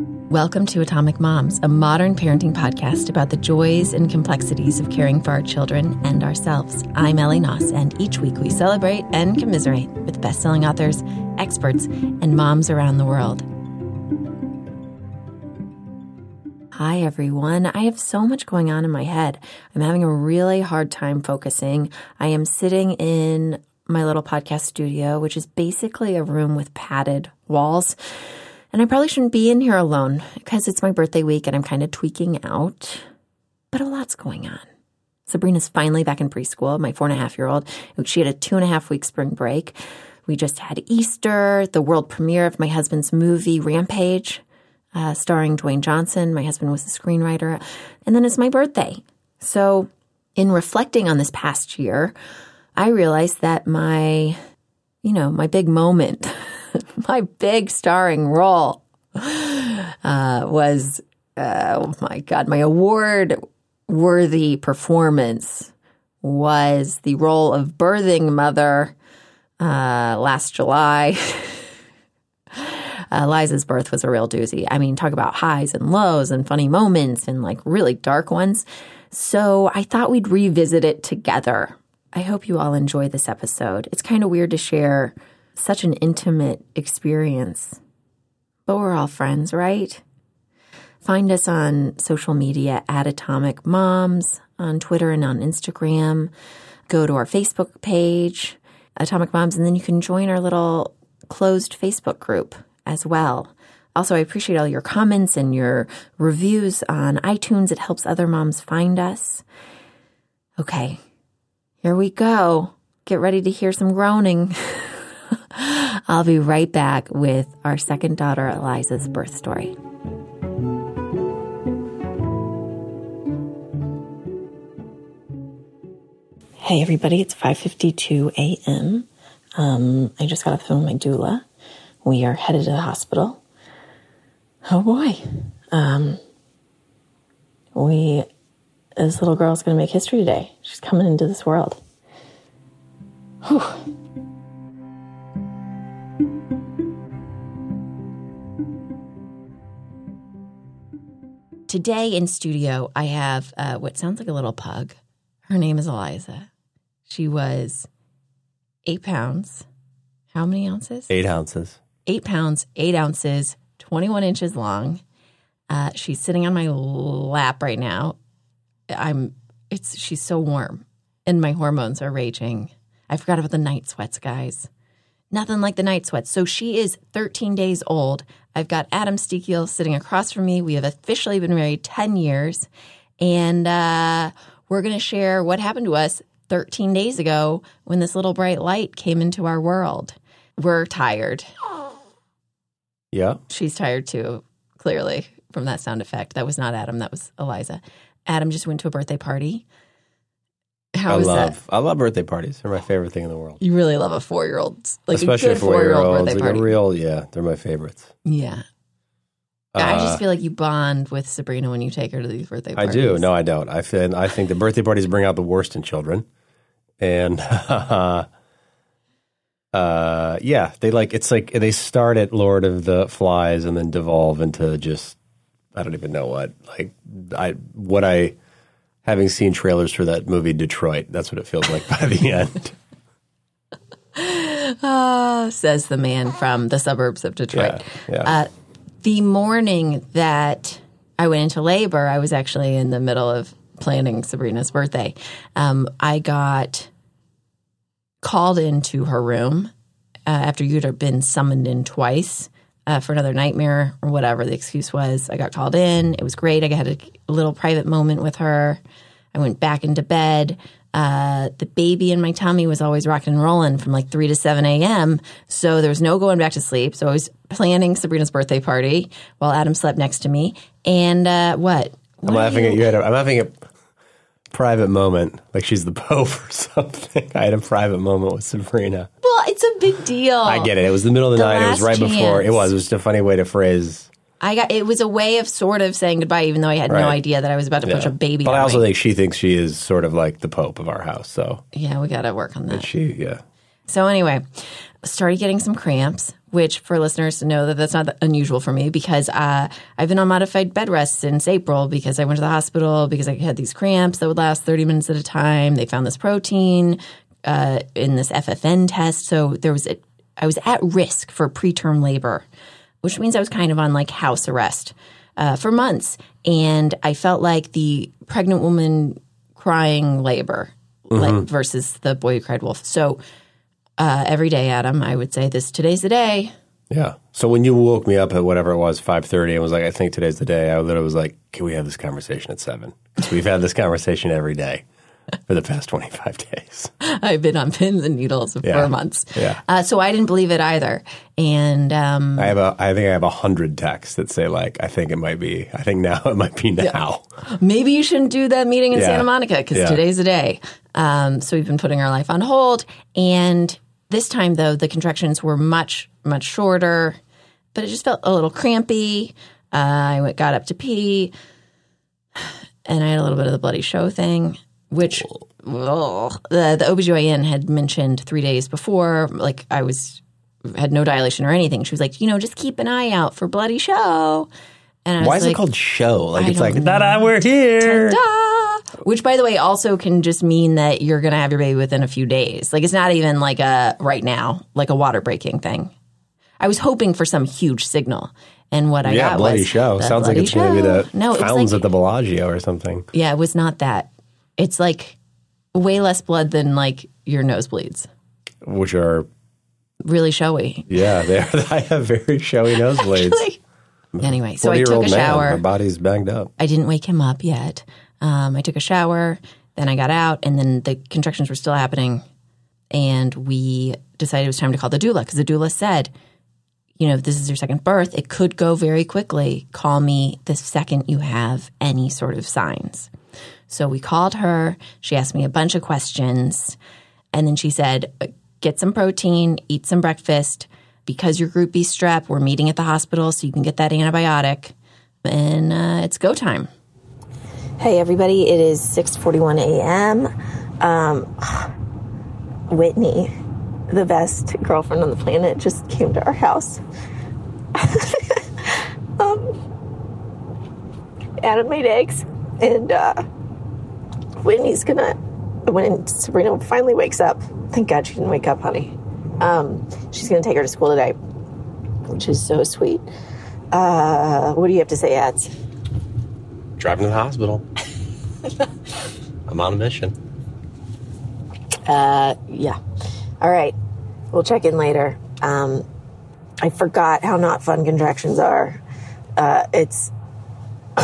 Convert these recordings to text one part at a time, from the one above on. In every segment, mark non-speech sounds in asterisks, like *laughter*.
Welcome to Atomic Moms, a modern parenting podcast about the joys and complexities of caring for our children and ourselves. I'm Ellie Knaus, and each week we celebrate and commiserate with best-selling authors, experts, and moms around the world. Hi, everyone. I have so much going on in my head. I'm having a really hard time focusing. I am sitting in my little podcast studio, which is basically a room with padded walls. And I probably shouldn't be in here alone because it's my birthday week and I'm kind of tweaking out. But a lot's going on. Sabrina's finally back in preschool, my four and a half year old. She had a two and a half week spring break. We just had Easter, the world premiere of my husband's movie, Rampage, uh, starring Dwayne Johnson. My husband was the screenwriter. And then it's my birthday. So, in reflecting on this past year, I realized that my, you know, my big moment my big starring role uh, was, uh, oh my God, my award worthy performance was the role of birthing mother uh, last July. *laughs* Uh, Liza's birth was a real doozy. I mean, talk about highs and lows and funny moments and like really dark ones. So I thought we'd revisit it together. I hope you all enjoy this episode. It's kind of weird to share such an intimate experience. But we're all friends, right? Find us on social media at Atomic Moms on Twitter and on Instagram. Go to our Facebook page, Atomic Moms, and then you can join our little closed Facebook group as well. Also, I appreciate all your comments and your reviews on iTunes. It helps other moms find us. Okay, here we go. Get ready to hear some groaning. *laughs* I'll be right back with our second daughter, Eliza's birth story. Hey everybody, it's 5:52 a.m. Um, I just got off the phone with my doula. We are headed to the hospital. Oh boy, um, we this little girl is going to make history today. She's coming into this world. Whew. Today in studio, I have uh, what sounds like a little pug. Her name is Eliza. She was eight pounds. How many ounces? Eight ounces. Eight pounds, eight ounces, 21 inches long. Uh, she's sitting on my lap right now. I'm, it's, she's so warm and my hormones are raging. I forgot about the night sweats, guys. Nothing like the night sweats. So she is 13 days old. I've got Adam Sztykiel sitting across from me. We have officially been married 10 years. And uh, we're going to share what happened to us 13 days ago when this little bright light came into our world. We're tired. Yeah. She's tired too, clearly, from that sound effect. That was not Adam, that was Eliza. Adam just went to a birthday party. How I was love that? I love birthday parties. They're my favorite thing in the world. You really love a four year old, like Especially a good four year old birthday like party. a real yeah, they're my favorites. yeah. I Uh, just feel like you bond with Sabrina when you take her to these birthday parties. I do. No, I don't. I feel, I think the birthday parties bring out the worst in children, and *laughs* uh, yeah, they like it's like they start at Lord of the Flies and then devolve into just I don't even know what like I what I having seen trailers for that movie Detroit. That's what it feels like by the *laughs* end. Ah, says the man from the suburbs of Detroit. Yeah, yeah. Uh, the morning that I went into labor, I was actually in the middle of planning Sabrina's birthday. Um, I got called into her room uh, after you'd been summoned in twice uh, for another nightmare or whatever the excuse was. I got called in. It was great. I had a little private moment with her. I went back into bed. Uh, the baby in my tummy was always rocking and rolling from like 3 to 7 a.m. So there was no going back to sleep. So I was planning Sabrina's birthday party while Adam slept next to me. And uh, what? I'm laughing at you. Had a, I'm laughing at private moment, like she's the *laughs* Pope or something. I had a private moment with Sabrina. Well, it's a big deal. I get it. It was the middle of the, The night. It was right before. It was. It was just a funny way to phrase. I got it was a way of sort of saying goodbye, even though I had Right. no idea that I was about to push a baby. But I also me. think she thinks she is sort of like the Pope of our house. So yeah, we got to work on that. she, yeah. So anyway, started getting some cramps, which for listeners to know that that's not that unusual for me because uh, I've been on modified bed rest since April because I went to the hospital because I had these cramps that would last 30 minutes at a time. They found this protein uh, in this FFN test. So there was, a, I was at risk for preterm labor, which means I was kind of on like house arrest uh, for months. And I felt like the pregnant woman crying labor like, versus the boy who cried wolf. So uh, every day, Adam, I would say this today's the day. Yeah. So when you woke me up at whatever it was, five thirty, and was like, "I think today's the day," I literally was like, "Can we have this conversation at 7? Because we've had this conversation every day for the past twenty five days. *laughs* I've been on pins and needles Yeah. for months. Yeah. Uh, so I didn't believe it either. And um, I have a, I think I have a hundred texts that say like, "I think it might be. I think now *laughs* it might be now." maybe you shouldn't do that meeting in Yeah. Santa Monica because Yeah. today's the day. Um, so we've been putting our life on hold. And this time, though, the contractions were much, much shorter, but it just felt a little crampy. Uh, I went, got up to pee, *sighs* and I had a little bit of the bloody show thing, which ugh, the, the OBGYN had mentioned three days before. Like, I was had no dilation or anything. She was like, you know, just keep an eye out for bloody show. And I was Why is like, it called show? Like I it's don't like, "Ta-da, we're here." Ta-da! Which, by the way, also can just mean that you're going to have your baby within a few days. Like, it's not even like a right now, like a water breaking thing. I was hoping for some huge signal. And what I Yeah, got bloody was show. the Sounds like it's going to be the no, it's fountains like, at the Bellagio or something. yeah, it was not that. It's like way less blood than like your nosebleeds. Which are, Really showy. yeah, they are. *laughs* I have very showy *laughs* nosebleeds. Like, anyway, so I took a man, shower. my body's banged up. I didn't wake him up yet. Um, I took a shower, then I got out, and then the contractions were still happening. And we decided it was time to call the doula because the doula said, you know, if this is your second birth, it could go very quickly. Call me the second you have any sort of signs. So we called her. She asked me a bunch of questions. And then she said, get some protein, eat some breakfast. Because you're group B strep, we're meeting at the hospital so you can get that antibiotic. And uh, it's go time. Hey everybody, it is 6:41 a.m. Um, Whitney, the best girlfriend on the planet, just came to our house. *laughs* um, Adam made eggs, and uh, Whitney's gonna. When Sabrina finally wakes up, thank God she didn't wake up, honey. Um, she's gonna take her to school today, which is so sweet. Uh, what do you have to say, Ads? Driving to the hospital. I'm on a mission. Yeah. All right. We'll check in later. Um, I forgot how not fun contractions are. Uh, it's. *sighs*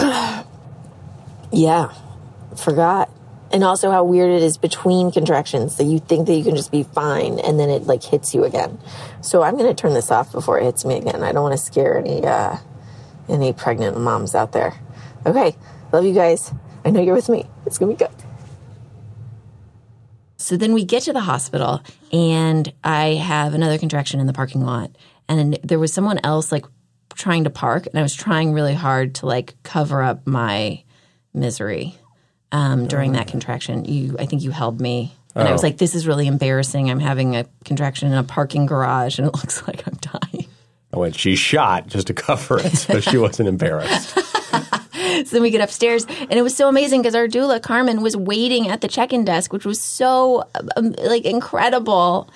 yeah. Forgot. And also how weird it is between contractions that you think that you can just be fine and then it like hits you again. So I'm going to turn this off before it hits me again. I don't want to scare any, uh, any pregnant moms out there. Okay. Love you guys. I know you're with me. It's going to be good. So then we get to the hospital, and I have another contraction in the parking lot, and there was someone else like trying to park, and I was trying really hard to like cover up my misery um, during that contraction. You, I think you held me, and I was like, "This is really embarrassing. I'm having a contraction in a parking garage, and it *laughs* looks like I'm dying." I went, she shot just to cover it so she wasn't embarrassed. *laughs* *laughs* So then we get upstairs, and it was so amazing because our doula Carmen was waiting at the check-in desk, which was so um, like incredible,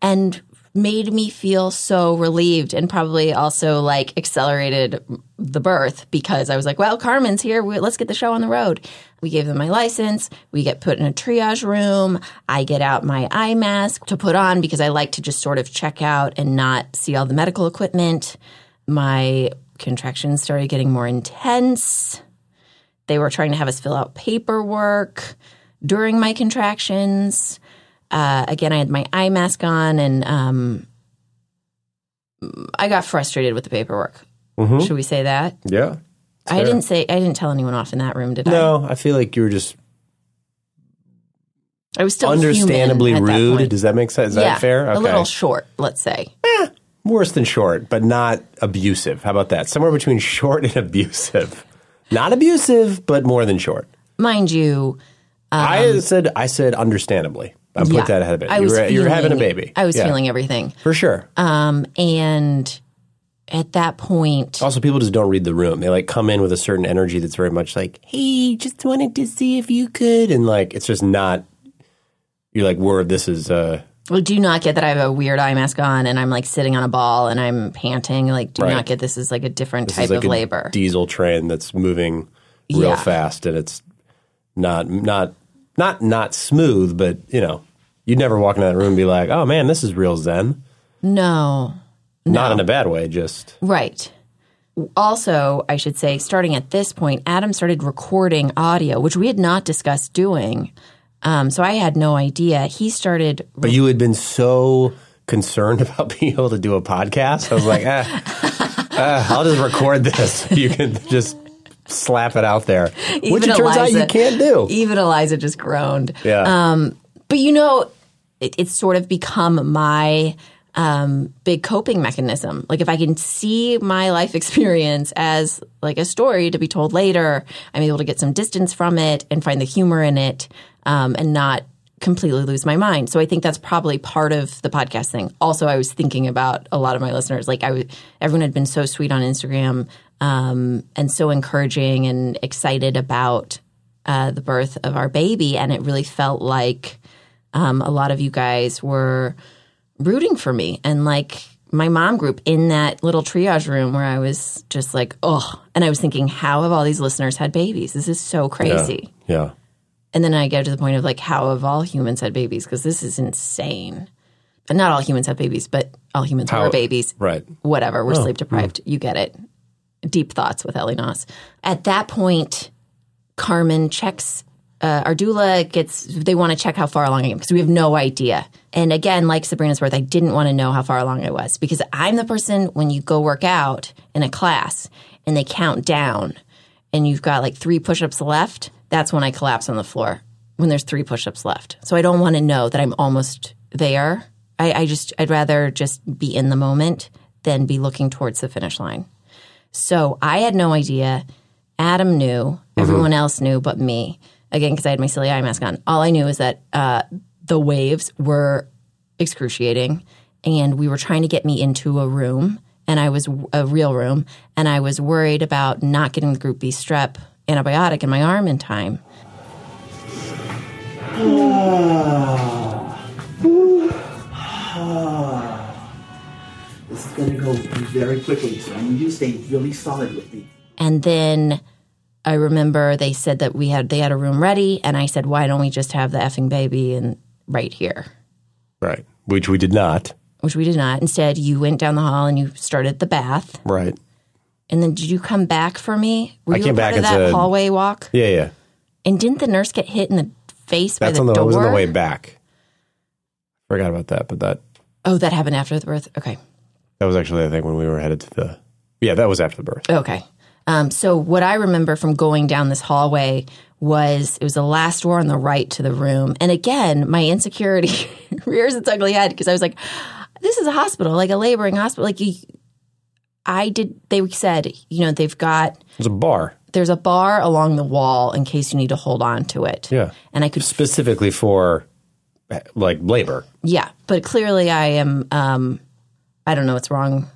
and made me feel so relieved, and probably also like accelerated the birth because I was like, "Well, Carmen's here. Let's get the show on the road." We gave them my license. We get put in a triage room. I get out my eye mask to put on because I like to just sort of check out and not see all the medical equipment. My contractions started getting more intense. They were trying to have us fill out paperwork during my contractions. Uh, again, I had my eye mask on, and um, I got frustrated with the paperwork. Should we say that? Yeah. I didn't say I didn't tell anyone off in that room, did I? No, I feel like you were just I was still understandably that rude. point. Does that make sense? Is yeah, that fair? a little short, let's say. Worse than short, but not abusive. How about that? Somewhere between *laughs* short and abusive. Not abusive, but more than short. Mind you, I said I said understandably. I'm Yeah. put that ahead of it. I you was were, you were having a baby. I was Yeah, feeling everything. for sure. Um, and at that point, also, people just don't read the room. They like come in with a certain energy that's very much like, "Hey, just wanted to see if you could," and like it's just not. You're like, "Word, this is." uh well, do not get that I have a weird eye mask on and I'm like sitting on a ball and I'm panting? Like, do Right. not get this is like a different This type like of a labor? diesel train that's moving real Yeah. fast, and it's not not not not smooth, but you know, you'd never walk into that room and be like, "Oh man, this is real zen." no. Not in a bad way, just Right. Also, I should say, starting at this point, Adam started recording audio, which we had not discussed doing. Um, so I had no idea. He started. But you had been so concerned *laughs* about being able to do a podcast. I was like, eh, *laughs* eh, I'll just record this. *laughs* You can just slap it out there, which it turns out you can't do. Even Eliza just groaned. Yeah. Um, but you know, it, it's sort of become my um, big coping mechanism. Like if I can see my life *laughs* experience as like a story to be told later, I'm able to get some distance from it and find the humor in it, um, and not completely lose my mind. So I think that's probably part of the podcast thing. Also, I was thinking about a lot of my listeners. Like I, w- everyone had been so sweet on Instagram um, and so encouraging and excited about uh, the birth of our baby, and it really felt like um, a lot of you guys were rooting for me and like my mom group in that little triage room where I was just like, oh, and I was thinking, how have all these listeners had babies? This is so crazy. Yeah. And then I get to the point of like, how have all humans had babies? Because this is insane. But not all humans have babies, but all humans How- were babies. Right. Whatever. We're sleep deprived. You get it. Deep thoughts with Ellie Knaus. At that point, Carmen checks. Uh, our doula gets. They want to check how far along I am because we have no idea. And again, like Sabrina's worth, I didn't want to know how far along I was because I'm the person when you go work out in a class and they count down, and you've got like three push-ups left. That's when I collapse on the floor when there's three push-ups left. So I don't want to know that I'm almost there. I, I just I'd rather just be in the moment than be looking towards the finish line. So I had no idea. Adam knew. Everyone else knew but me. Again, because I had my silly eye mask on. All I knew is that uh, the waves were excruciating, and we were trying to get me into a room, and I was a real room, and I was worried about not getting the Group B strep antibiotic in my arm in time. This is going to go very quickly, so I need you to stay really solid with me. And then I remember they said that we had they had a room ready, and I said, "Why don't we just have the effing baby and right here?" Right. Which we did not. Which we did not. Instead, you went down the hall and you started the bath. Right. And then did you come back for me? Were I you came back of that said- hallway walk? Yeah, yeah. And didn't the nurse get hit in the face That's by on the the, door? Was on the way back. Forgot about that, but that Oh, that happened after the birth. Okay. that was actually I think when we were headed to the Yeah, that was after the birth. Okay. Um, so what I remember from going down this hallway was it was the last door on the right to the room, and again, my insecurity *laughs* rears its ugly head because I was like, "This is a hospital, like a laboring hospital." Like you, I did. They said, you know, they've got was a bar. there's a bar along the wall in case you need to hold on to it. Yeah. and I could Specifically for like labor. Yeah, but clearly I am. Um, I don't know what's wrong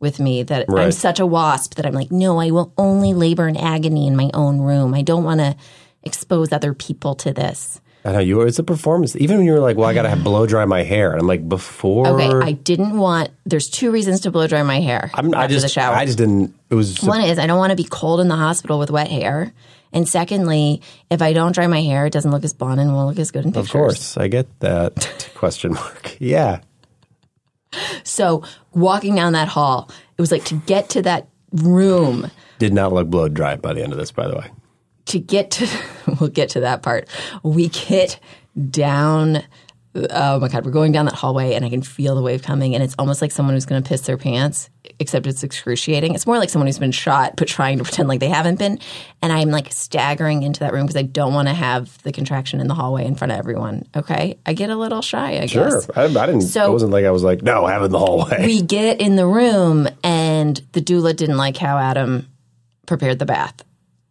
with me that I'm such a wasp that I'm like, no, I will only labor in agony in my own room. I don't want to expose other people to this. I know you it's a performance. Even when you were like, Well, I gotta have blow dry my hair. And I'm like, before Okay, I didn't want. There's two reasons to blow dry my hair I'm, I just the shower. I just didn't it was One is I don't want to be cold in the hospital with wet hair, and secondly, if I don't dry my hair, it doesn't look as blonde and won't look as good in pictures. Of course, I get that *laughs* question mark. Yeah. So walking down that hall, it was like to get to that room. Did not look blow dry by the end of this, by the way. to get to *laughs* we'll get to that part we get down oh my god we're going down that hallway and i can feel the wave coming and it's almost like someone who's going to piss their pants except it's excruciating it's more like someone who's been shot but trying to pretend like they haven't been and i'm like staggering into that room because i don't want to have the contraction in the hallway in front of everyone okay i get a little shy i Sure. guess I, I didn't So- it wasn't like I was like, no, have it in the hallway. we get in the room and the doula didn't like how adam prepared the bath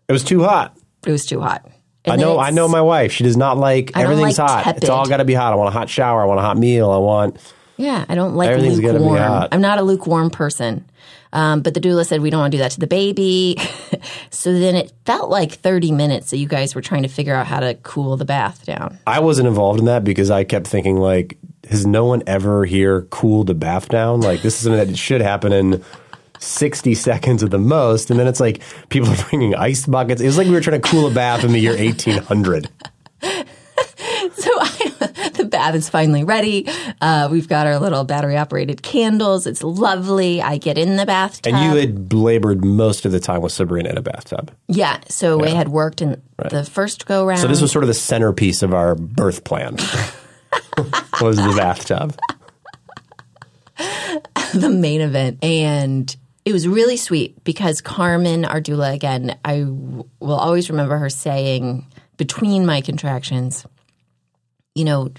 it was too hot. it was too hot. I And then know. I know my wife. She does not like I everything's like hot. tepid. It's all got to be hot. I want a hot shower. I want a hot meal. I want. Yeah, I don't like lukewarm. I'm not a lukewarm person. Um, but the doula said we don't want to do that to the baby. *laughs* so then it felt like 30 minutes that you guys were trying to figure out how to cool the bath down. I wasn't involved in that because I kept thinking like, has no one ever here cooled a bath down? Like this is something that should happen in. 60 seconds at the most. And then it's like people are bringing ice buckets. It was like we were trying to cool a bath in the year 1800. *laughs* Bath is finally ready. Uh, we've got our little battery operated candles. It's lovely. I get in the bathtub. And you had labored most of the time with Sabrina in a bathtub. yeah. So we had worked in the first go round. So this was sort of the centerpiece of our birth plan. *laughs* was the bathtub. *laughs* the main event. And it was really sweet because Carmen, our doula, again, I w- will always remember her saying between my contractions, you know,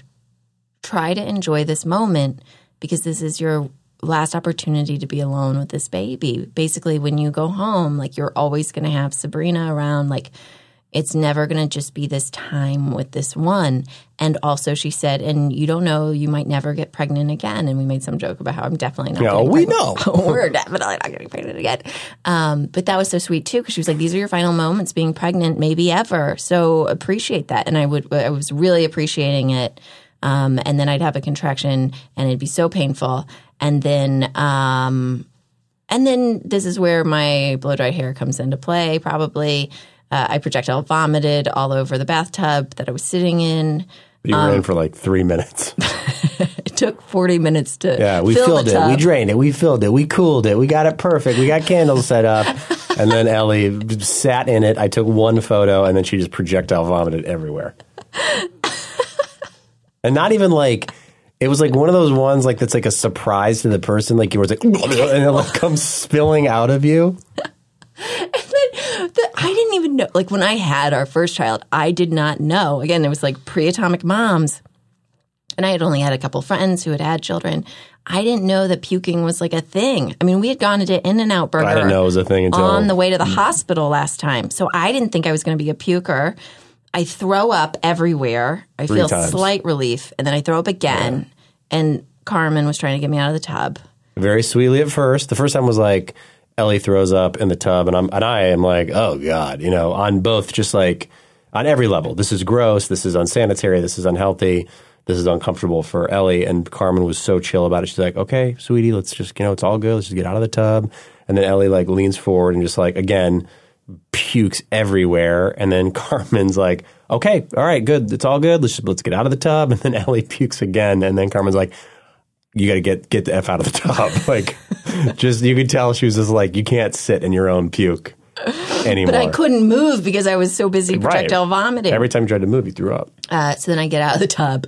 try to enjoy this moment because this is your last opportunity to be alone with this baby. Basically, when you go home, like you're always going to have Sabrina around. Like it's never going to just be this time with this one. And also, she said, and you don't know, you might never get pregnant again. And we made some joke about how I'm definitely not. Yeah, getting we pregnant. know. *laughs* We're definitely not getting pregnant again. Um, but that was so sweet too, because she was like, "These are your final moments being pregnant, maybe ever." So appreciate that, and I would, I was really appreciating it. Um, and then I'd have a contraction, and it'd be so painful, and then, um, and then this is where my blow dry hair comes into play. Probably, uh, I projectile vomited all over the bathtub that I was sitting in. You were in for like three minutes. *laughs* It took forty minutes to Yeah, we fill filled it. tub. We drained it. We filled it. We cooled it. We got it perfect. We got candles set up. *laughs* And then Ellie sat in it. I took one photo and then she just projectile vomited everywhere. And not even like, it was like one of those ones like that's like a surprise to the person. Like you were like, *laughs* and it like comes spilling out of you. *laughs* And The- I didn't even know. Like when I had our first child, I did not know. Again, it was like pre-atomic moms, and I had only had a couple friends who had had children. I didn't know that puking was like a thing. I mean, we had gone to In and Out Burger. I didn't know it was a thing until on the way to the hospital last time. So I didn't think I was going to be a puker. I throw up everywhere. I Three feel times. slight relief, and then I throw up again. And Carmen was trying to get me out of the tub. very sweetly at first. The first time was like Ellie throws up in the tub, and I'm and I am like, oh god, you know, on both, just like on every level. This is gross. This is unsanitary. This is unhealthy. This is uncomfortable for Ellie. And Carmen was so chill about it. She's like, okay, sweetie, let's just you know, it's all good. Let's just get out of the tub. And then Ellie like leans forward and just like again pukes everywhere. And then *laughs* Carmen's like, okay, all right, good. It's all good. Let's just, let's get out of the tub. *laughs* And then Ellie pukes again. And then Carmen's like, you got to get get the f out of the tub. *laughs* like, just you could tell she was just like, you can't sit in your own puke anymore. But I couldn't move because I was so busy Right. projectile vomiting. Every time you tried to move, you threw up. Uh, so then I get out of the tub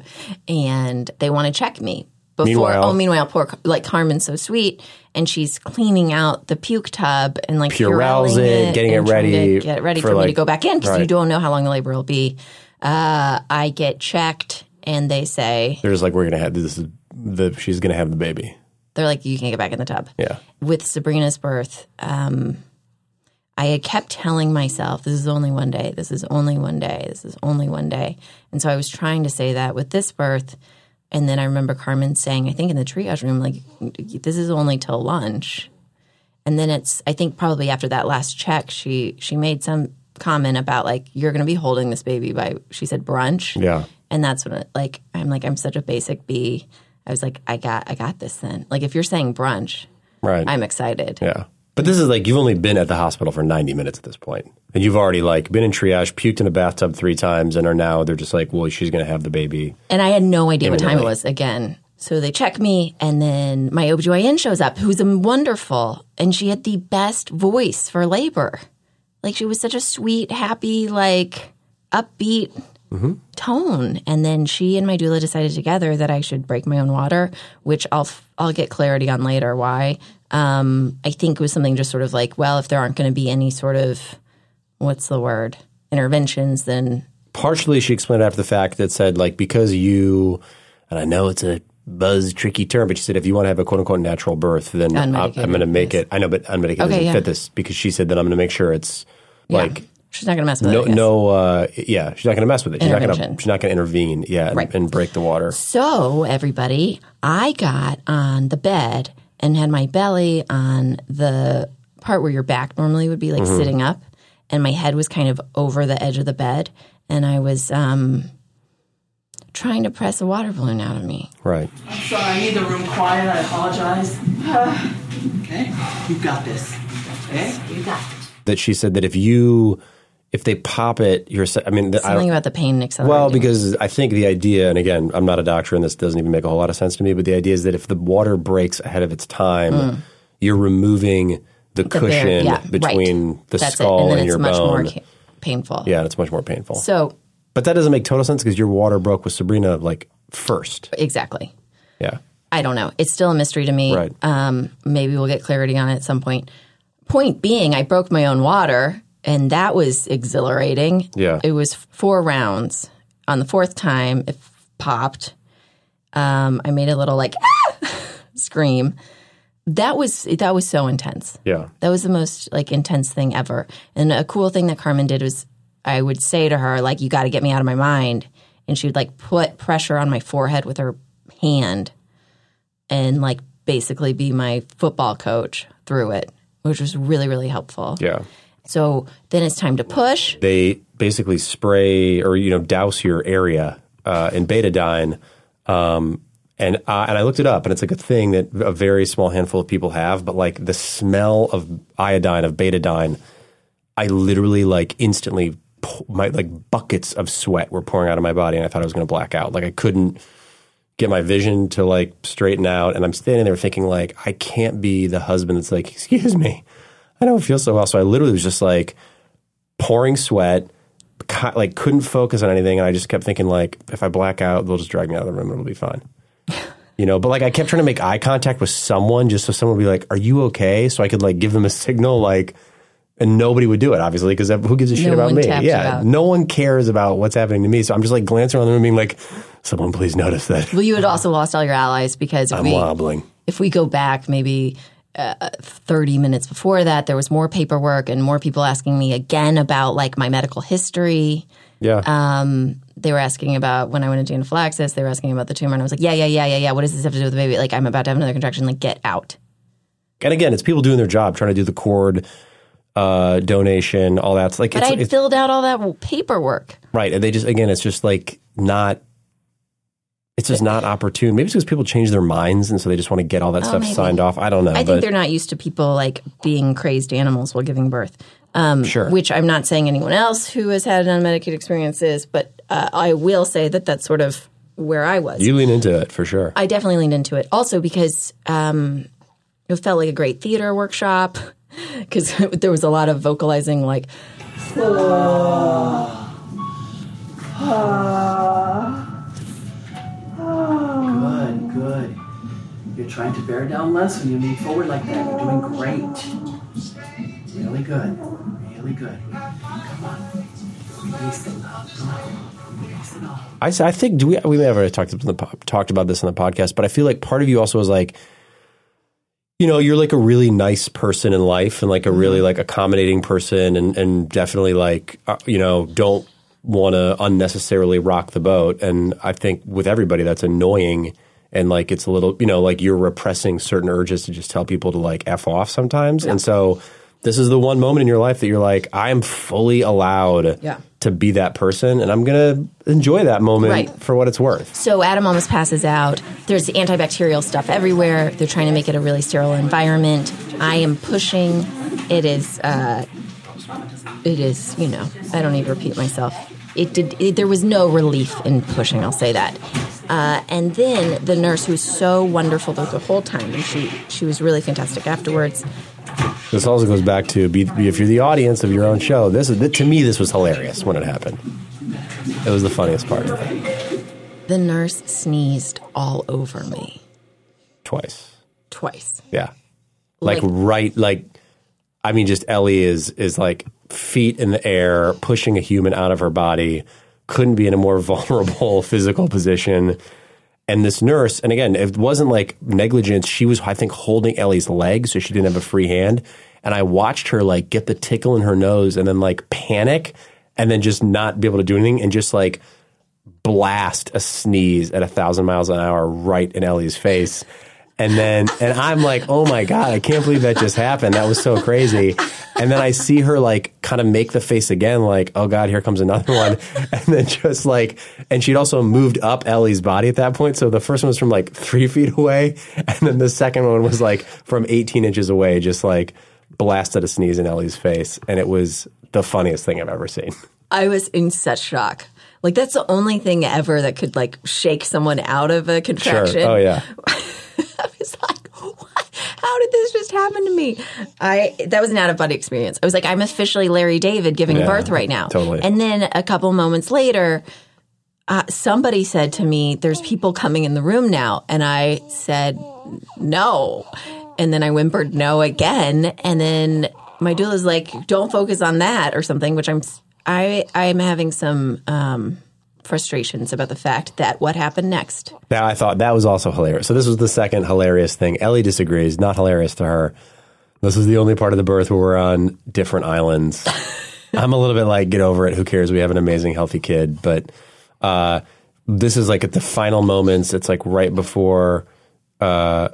and they want to check me. Before, Meanwhile- oh, meanwhile, poor like Carmen's so sweet, and she's cleaning out the puke tub and like Purells it, getting it ready get it ready for, for, me to go back in because you don't know how long the labor will be. Uh, I get checked, and they say They're just like, we're gonna have this. Is the she's gonna have the baby. they're like, you can't get back in the tub. Yeah. with Sabrina's birth, um, I had kept telling myself, this is only one day, this is only one day, this is only one day. And so I was trying to say that with this birth. And then I remember Carmen saying, I think in the triage room, like, this is only till lunch. And then it's, I think probably after that last check, she she made some comment about like, you're going to be holding this baby by, she said brunch. Yeah. And that's when it, like, I'm like, I'm such a basic B. I was like, I got, I got this then. Like, if you're saying brunch, Right. I'm excited. Yeah. But this is like you've only been at the hospital for 90 minutes at this point. And you've already like been in triage, puked in a bathtub 3 times and are now they're just like, "Well, she's going to have the baby." And I had no idea what time it was again. So they check me, and then my OBGYN shows up, who's wonderful. And she had the best voice for labor. Like, she was such a sweet, happy, like, upbeat mm-hmm. tone. And then she and my doula decided together that I should break my own water, which I'll, I'll get clarity on later why. Um, I think it was something just sort of like, well, if there aren't going to be any sort of, what's the word, interventions, then Partially she explained after the fact that said like because you and I know it's a buzz tricky term, but she said if you want to have a quote unquote natural birth, then I'm, I'm going to make yes. it. I know, but unmedicated Okay, doesn't yeah. fit this because she said that I'm going to make sure it's like She's not going to mess with No, it. No, uh, yeah, she's not going to mess with it. She's not going to. She's not going to intervene. Yeah, and, Right. and break the water. So, everybody, I got on the bed and had my belly on the part where your back normally would be like Mm-hmm. sitting up, and my head was kind of over the edge of the bed, and I was um, trying to press a water balloon out of me. Right. i'm Sorry, I need the room quiet. I apologize. *sighs* okay, you've got this. Okay, you got it. That she said that if you, if they pop it, you're. I mean, th- I Something don't, about the pain accelerating. well, because I think the idea, and again, I'm not a doctor, and this doesn't even make a whole lot of sense to me. But the idea is that if the water breaks ahead of its time, you're removing the, Mm. The cushion bare- yeah, between right. the That's skull it. and and, your it's much bone. more ca- painful. yeah, it's much more painful. So but that doesn't make total sense because your water broke with Sabrina like first. exactly. Yeah. I don't know. It's still a mystery to me. Right. Um, maybe we'll get clarity on it at some point. Point being, I broke my own water, and that was exhilarating. Yeah. It was four rounds. On the fourth time, it popped. Um, I made a little like *laughs* scream. That was that was so intense. Yeah. That was the most like intense thing ever. And a cool thing that Carmen did was I would say to her like you got to get me out of my mind and she would like put pressure on my forehead with her hand and like basically be my football coach through it, which was really really helpful. Yeah. So then it's time to push. they basically spray or you know douse your area uh, in betadine. Um, and uh, and I looked it up, and it's like a thing that a very small handful of people have. But like the smell of iodine of betadine, I literally like instantly my like buckets of sweat were pouring out of my body, and I thought I was going to black out. Like I couldn't get my vision to like straighten out, and I'm standing there thinking like I can't be the husband that's like, excuse me, I don't feel so well. So I literally was just like pouring sweat, like couldn't focus on anything, and I just kept thinking like, if I black out, they'll just drag me out of the room, and it'll be fine. *laughs* You know, but like I kept trying to make eye contact with someone just so someone would be like, "Are you okay?" So I could like give them a signal, like, and nobody would do it, obviously, because who gives a shit No about me? Yeah, no one cares about what's happening to me. So I'm just like glancing around the room, being like, "Someone please notice that Well, you had *laughs* also lost all your allies because if I'm we wobbling." if we go back maybe uh, 30 minutes before that, there was more paperwork and more people asking me again about like my medical history. Yeah, They were asking about when I went into anaphylaxis. They were asking about the tumor, and I was like, "Yeah, yeah, yeah, yeah, yeah. What does this have to do with the baby? Like, I'm about to have another contraction. Like, get out." and again, it's people doing their job, trying to do the cord uh, donation, all that. It's like But it's filled out all that paperwork. right, and they just again, it's just like not. It's just not opportune. Maybe it's because people change their minds, and so they just want to get all that stuff Oh, maybe. signed off. I don't know. I think they're not used to people like being crazed animals while giving birth. Um, Sure. Which I'm not saying anyone else who has had an unmedicated experience is, but uh, I will say that that's sort of where I was. you lean into it for sure. I definitely leaned into it. Also because um, it felt like a great theater workshop *laughs* because *laughs* there was a lot of vocalizing, like trying to bear down less when you lean forward like that. You're doing great. Really good. Really good. Come on. Release the love. Come on. Release the love. I, I think do we we may have already talked talked about this on the podcast, but I feel like part of you also is like, you know, you're like a really nice person in life and like a really like accommodating person, and and definitely like uh, you know don't want to unnecessarily rock the boat. And I think with everybody that's annoying and like it's a little you know like you're repressing certain urges to just tell people to like f off sometimes, and so. This is the one moment in your life that you're like, I am fully allowed Yeah. to be that person, and I'm gonna enjoy that moment Right. for what it's worth. So Adam almost passes out. There's antibacterial stuff everywhere. They're trying to make it a really sterile environment. I am pushing. It is. Uh, it is. You know. I don't need to repeat myself. It did. It, there was no relief in pushing. I'll say that. Uh, and then the nurse, who was so wonderful the, whole time, and she she was really fantastic afterwards. This also goes back to be, be if you're the audience of your own show. This is to me, this was hilarious when it happened. It was the funniest part of it. The nurse sneezed all over me Twice, twice. yeah, like, Like- right, like I mean, just Ellie is is like feet in the air, pushing a human out of her body. Couldn't be in a more *laughs* vulnerable physical position. And this nurse, and again, it wasn't like negligence. She was, I think, holding Ellie's leg so she didn't have a free hand. and I watched her like get the tickle in her nose and then like panic and then just not be able to do anything and just like blast a sneeze at a thousand miles an hour right in Ellie's face. And then, and I'm like, oh my God, I can't believe that just happened. That was so crazy. And then I see her like kind of make the face again, like, oh God, here comes another one. *laughs* And then just like, and she'd also moved up Ellie's body at that point. So the first one was from like three *laughs* feet away. And then the second one was like from 18 inches away, just like blasted a sneeze in Ellie's face. And it was the funniest thing I've ever seen. I was in such shock. Like that's the only thing ever that could like shake someone out of a Sure. Oh, contraction. Oh, yeah. *laughs* I was like, what? How did this just happen to me? I that was an out of body experience. I was like, I'm officially Larry David giving Yeah, birth right now. totally. And then a couple moments later, uh, somebody said to me, "There's people coming in the room now," and I said, "No." And then I whimpered no again, and then my doula's like, "Don't focus on that" or something, which I'm I I'm having some um, frustrations about the fact that what happened next. Now I thought that was also hilarious. So this was the second hilarious thing. Ellie disagrees. Not hilarious to her. This is the only part of the birth where we're on different islands. *laughs* I'm a little bit like, get over it. Who cares? We have an amazing, healthy kid. But uh, this is like at the final moments. It's like right before uh,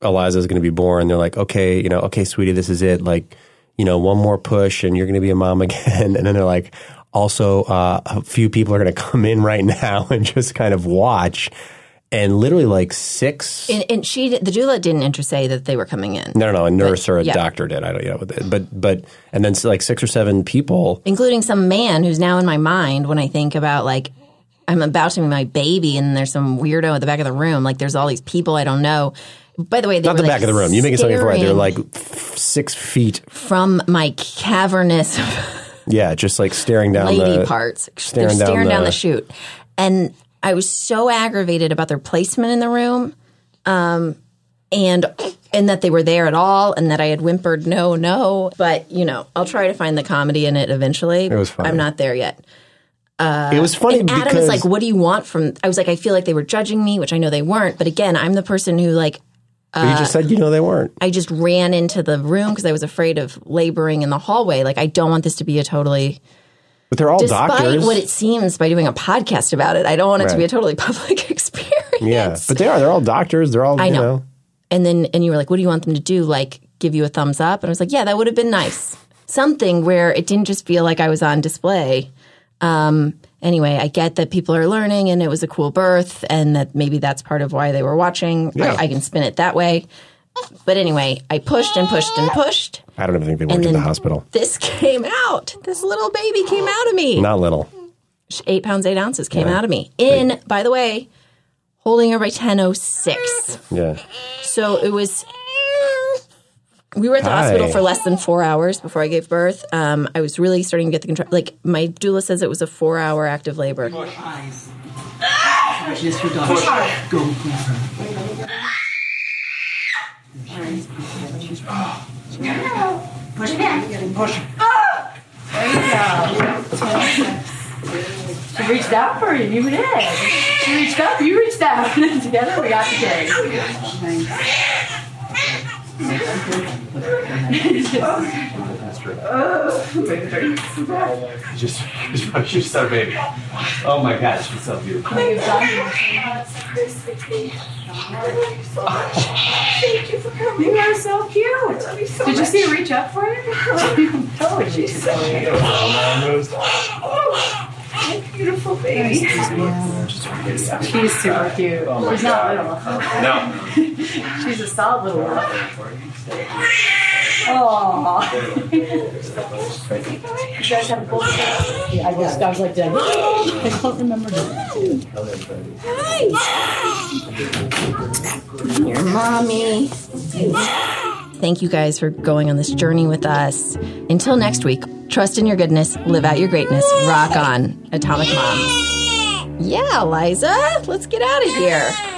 is going to be born. They're like, okay, you know, okay, sweetie, this is it. Like, you know, one more push and you're going to be a mom *laughs* again. And then they're like, also, uh, a few people are going *laughs* to come in right now and just kind of watch. And literally, like six. And, and she, the doula didn't intersay that they were coming in, no, no, no, a nurse or a yeah. doctor did. I don't, you know, but, but, and then like six or seven people. including some man who's now in my mind when I think about like I'm about to be my baby, and there's some weirdo at the back of the room. Like there's all these people I don't know. By the way, they Not the like, back of the room. You make it sound right. They're like f- six feet. from my cavernous *laughs* Yeah, just like staring down lady the parts. staring They're down staring down the- the chute, and I was so aggravated about their placement in the room, um, and and that they were there at all, and that I had whimpered no, no. But you know, I'll try to find the comedy in it eventually. It was funny. I'm not there yet. It was funny And Adam was like, "What do you want from?" I was like, "I feel like they were judging me," which I know they weren't. But again, I'm the person who like But you just said you know they weren't. I just ran into the room because I was afraid of laboring in the hallway. Like I don't want this to be a totally, But they're all despite doctors. what it seems by doing a podcast about it. I don't want it to be Right. a totally *laughs* public experience. yeah, but they are. They're all doctors. They're all. I you know. know. And then and you were like, "What do you want them to do? Like give you a thumbs up?" And I was like, "Yeah, that would have been nice. Something where it didn't just feel like I was on display." Um, anyway, I get that people are learning and it was a cool birth, and that maybe that's part of why they were watching. Yeah. I, I can spin it that way. But anyway, I pushed and pushed and pushed. I don't even think they worked at the hospital. this came out. This little baby came out of me. Not little. Eight pounds, eight ounces came out of me. In, by the way, holding her by 10.06. Yeah. So it was. We were at the Hi. hospital for less than four hours before I gave birth. Um, I was really starting to get the control. Like my doula says, it was a four-hour active labor. Eyes. Yes, your daughter. Go grab her. She reached out for you. and You did. She reached up. You reached out. And *laughs* together we got the cake. Just, she's so baby. Oh my God, she's so beautiful. Thank you for coming. You are so cute. Did you see her reach up for you? *laughs* totally. She's so *laughs* beautiful baby. She's super cute. Oh She's not little. No. *laughs* She's a solid little one. Aww. you guys have a bowl? Yeah, I was, I was like, that. I don't remember that. Your mommy. Thank you guys for going on this journey with us. Until next week, trust in your goodness, live out your greatness, rock on, Atomic Mom. Yeah, Liza, let's get out of here.